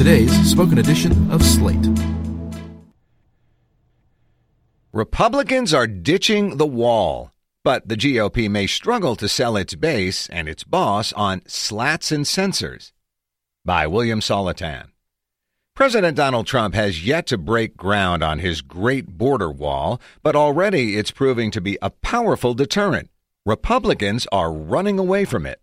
today's spoken edition of Slate. Republicans are ditching the wall, but the GOP may struggle to sell its base and its boss on slats and sensors. By William Saletan. President Donald Trump has yet to break ground on his great border wall, but already it's proving to be a powerful deterrent. Republicans are running away from it.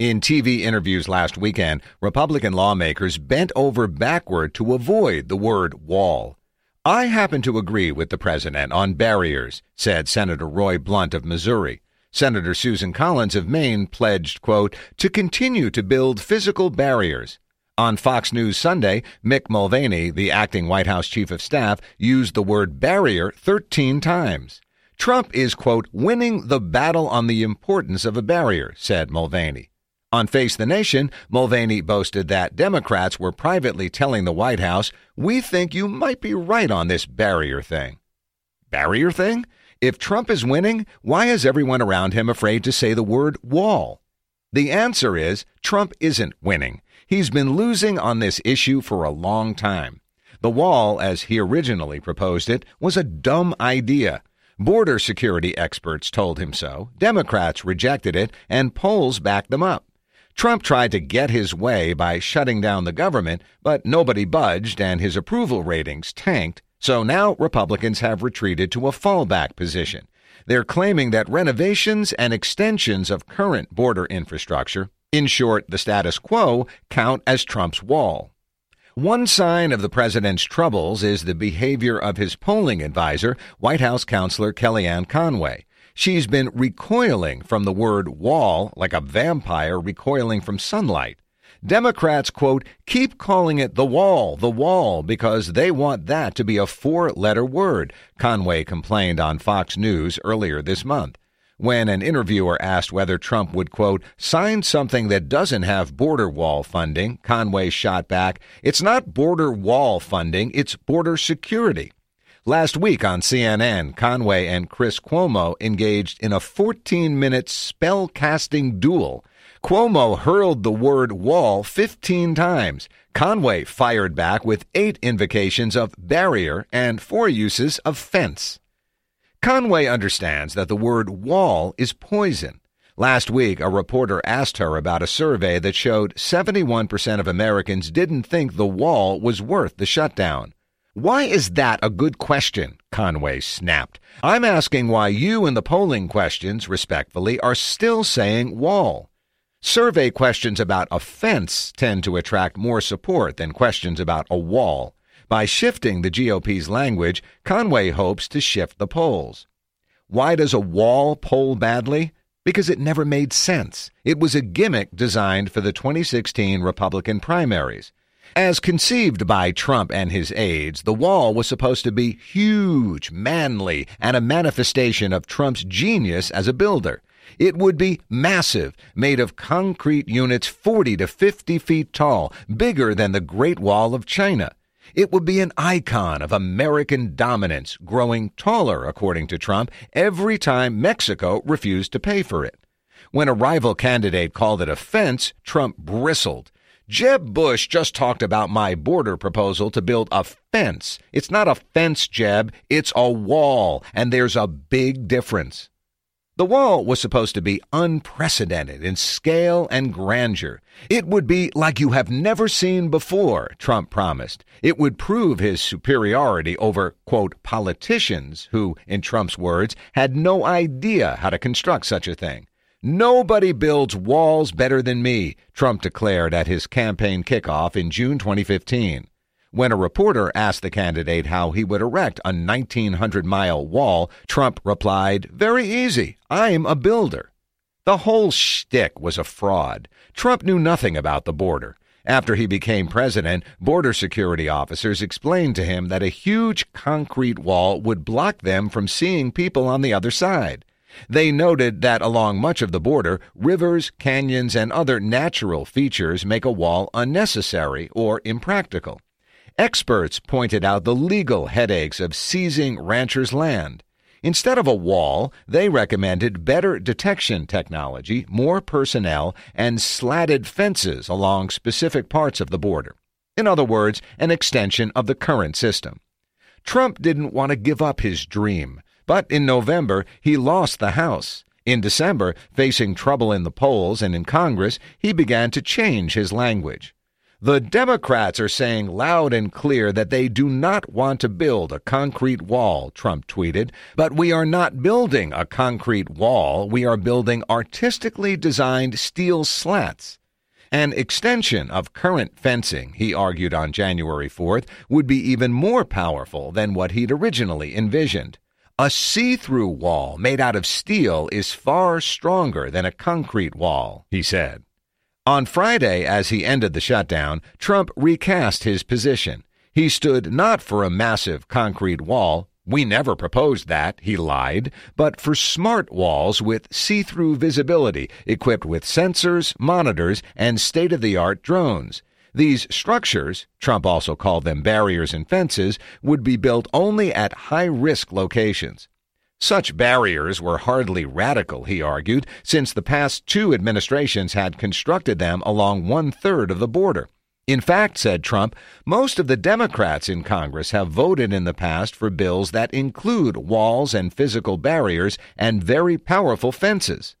In TV interviews last weekend, Republican lawmakers bent over backward to avoid the word wall. I happen to agree with the president on barriers, said Senator Roy Blunt of Missouri. Senator Susan Collins of Maine pledged, quote, to continue to build physical barriers. On Fox News Sunday, Mick Mulvaney, the acting White House chief of staff, used the word barrier 13 times. Trump is, quote, winning the battle on the importance of a barrier, said Mulvaney. On Face the Nation, Mulvaney boasted that Democrats were privately telling the White House, We think you might be right on this barrier thing. Barrier thing? If Trump is winning, why is everyone around him afraid to say the word wall? The answer is Trump isn't winning. He's been losing on this issue for a long time. The wall, as he originally proposed it, was a dumb idea. Border security experts told him so, Democrats rejected it, and polls backed them up. Trump tried to get his way by shutting down the government, but nobody budged and his approval ratings tanked. So now Republicans have retreated to a fallback position. They're claiming that renovations and extensions of current border infrastructure, in short, the status quo, count as Trump's wall. One sign of the president's troubles is the behavior of his polling advisor, White House counselor Kellyanne Conway. She's been recoiling from the word wall like a vampire recoiling from sunlight. Democrats, quote, keep calling it the wall, the wall, because they want that to be a four letter word, Conway complained on Fox News earlier this month. When an interviewer asked whether Trump would, quote, sign something that doesn't have border wall funding, Conway shot back, it's not border wall funding, it's border security. Last week on CNN, Conway and Chris Cuomo engaged in a 14 minute spell casting duel. Cuomo hurled the word wall 15 times. Conway fired back with eight invocations of barrier and four uses of fence. Conway understands that the word wall is poison. Last week, a reporter asked her about a survey that showed 71% of Americans didn't think the wall was worth the shutdown. Why is that a good question? Conway snapped. I'm asking why you in the polling questions, respectfully, are still saying wall. Survey questions about a fence tend to attract more support than questions about a wall. By shifting the GOP's language, Conway hopes to shift the polls. Why does a wall poll badly? Because it never made sense. It was a gimmick designed for the 2016 Republican primaries. As conceived by Trump and his aides, the wall was supposed to be huge, manly, and a manifestation of Trump's genius as a builder. It would be massive, made of concrete units 40 to 50 feet tall, bigger than the Great Wall of China. It would be an icon of American dominance, growing taller, according to Trump, every time Mexico refused to pay for it. When a rival candidate called it a fence, Trump bristled. Jeb Bush just talked about my border proposal to build a fence. It's not a fence, Jeb. It's a wall, and there's a big difference. The wall was supposed to be unprecedented in scale and grandeur. It would be like you have never seen before, Trump promised. It would prove his superiority over, quote, politicians who, in Trump's words, had no idea how to construct such a thing. Nobody builds walls better than me, Trump declared at his campaign kickoff in June 2015. When a reporter asked the candidate how he would erect a 1,900 mile wall, Trump replied, Very easy. I'm a builder. The whole shtick was a fraud. Trump knew nothing about the border. After he became president, border security officers explained to him that a huge concrete wall would block them from seeing people on the other side. They noted that along much of the border, rivers, canyons, and other natural features make a wall unnecessary or impractical. Experts pointed out the legal headaches of seizing ranchers' land. Instead of a wall, they recommended better detection technology, more personnel, and slatted fences along specific parts of the border. In other words, an extension of the current system. Trump didn't want to give up his dream, but in November he lost the House. In December, facing trouble in the polls and in Congress, he began to change his language. The Democrats are saying loud and clear that they do not want to build a concrete wall, Trump tweeted. But we are not building a concrete wall. We are building artistically designed steel slats. An extension of current fencing, he argued on January 4th, would be even more powerful than what he'd originally envisioned. A see through wall made out of steel is far stronger than a concrete wall, he said. On Friday, as he ended the shutdown, Trump recast his position. He stood not for a massive concrete wall. We never proposed that, he lied, but for smart walls with see through visibility, equipped with sensors, monitors, and state of the art drones. These structures, Trump also called them barriers and fences, would be built only at high risk locations. Such barriers were hardly radical, he argued, since the past two administrations had constructed them along one third of the border. In fact, said Trump, most of the Democrats in Congress have voted in the past for bills that include walls and physical barriers and very powerful fences.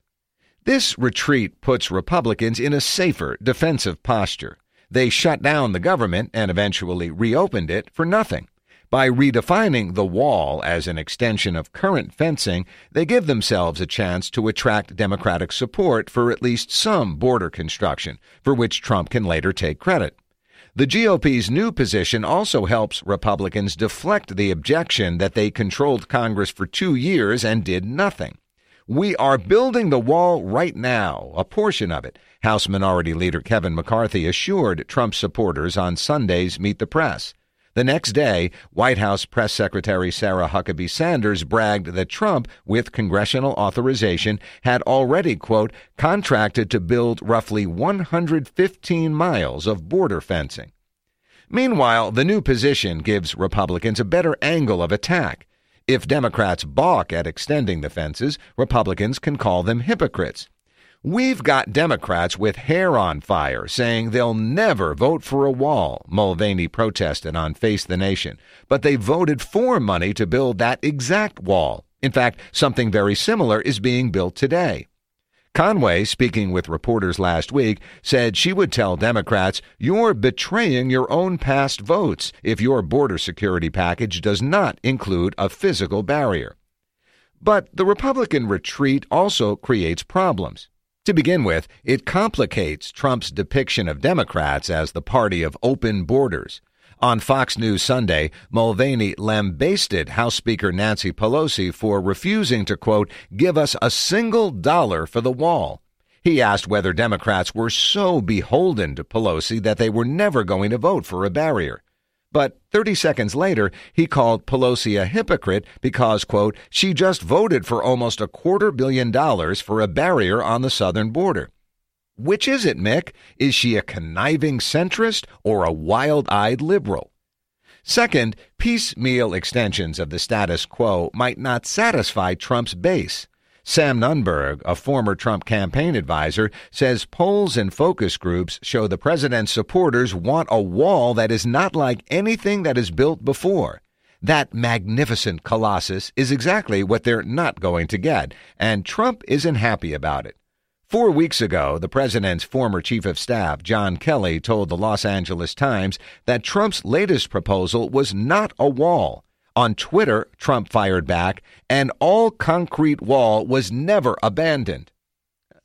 This retreat puts Republicans in a safer defensive posture. They shut down the government and eventually reopened it for nothing. By redefining the wall as an extension of current fencing, they give themselves a chance to attract Democratic support for at least some border construction, for which Trump can later take credit. The GOP's new position also helps Republicans deflect the objection that they controlled Congress for two years and did nothing. We are building the wall right now, a portion of it, House Minority Leader Kevin McCarthy assured Trump supporters on Sunday's Meet the Press. The next day, White House Press Secretary Sarah Huckabee Sanders bragged that Trump, with congressional authorization, had already, quote, contracted to build roughly 115 miles of border fencing. Meanwhile, the new position gives Republicans a better angle of attack. If Democrats balk at extending the fences, Republicans can call them hypocrites. We've got Democrats with hair on fire saying they'll never vote for a wall, Mulvaney protested on Face the Nation. But they voted for money to build that exact wall. In fact, something very similar is being built today. Conway, speaking with reporters last week, said she would tell Democrats, You're betraying your own past votes if your border security package does not include a physical barrier. But the Republican retreat also creates problems. To begin with, it complicates Trump's depiction of Democrats as the party of open borders. On Fox News Sunday, Mulvaney lambasted House Speaker Nancy Pelosi for refusing to, quote, give us a single dollar for the wall. He asked whether Democrats were so beholden to Pelosi that they were never going to vote for a barrier. But 30 seconds later, he called Pelosi a hypocrite because, quote, she just voted for almost a quarter billion dollars for a barrier on the southern border. Which is it, Mick? Is she a conniving centrist or a wild eyed liberal? Second, piecemeal extensions of the status quo might not satisfy Trump's base. Sam Nunberg, a former Trump campaign advisor, says polls and focus groups show the president's supporters want a wall that is not like anything that is built before. That magnificent colossus is exactly what they're not going to get, and Trump isn't happy about it. Four weeks ago, the president's former chief of staff, John Kelly, told the Los Angeles Times that Trump's latest proposal was not a wall. On Twitter, Trump fired back, and all concrete wall was never abandoned.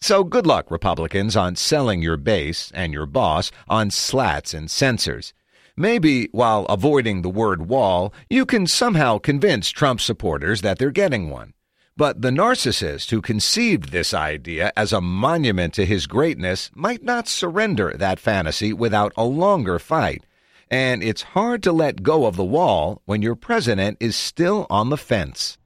So good luck, Republicans, on selling your base and your boss on slats and sensors. Maybe while avoiding the word wall, you can somehow convince Trump supporters that they're getting one. But the narcissist who conceived this idea as a monument to his greatness might not surrender that fantasy without a longer fight and it's hard to let go of the wall when your president is still on the fence.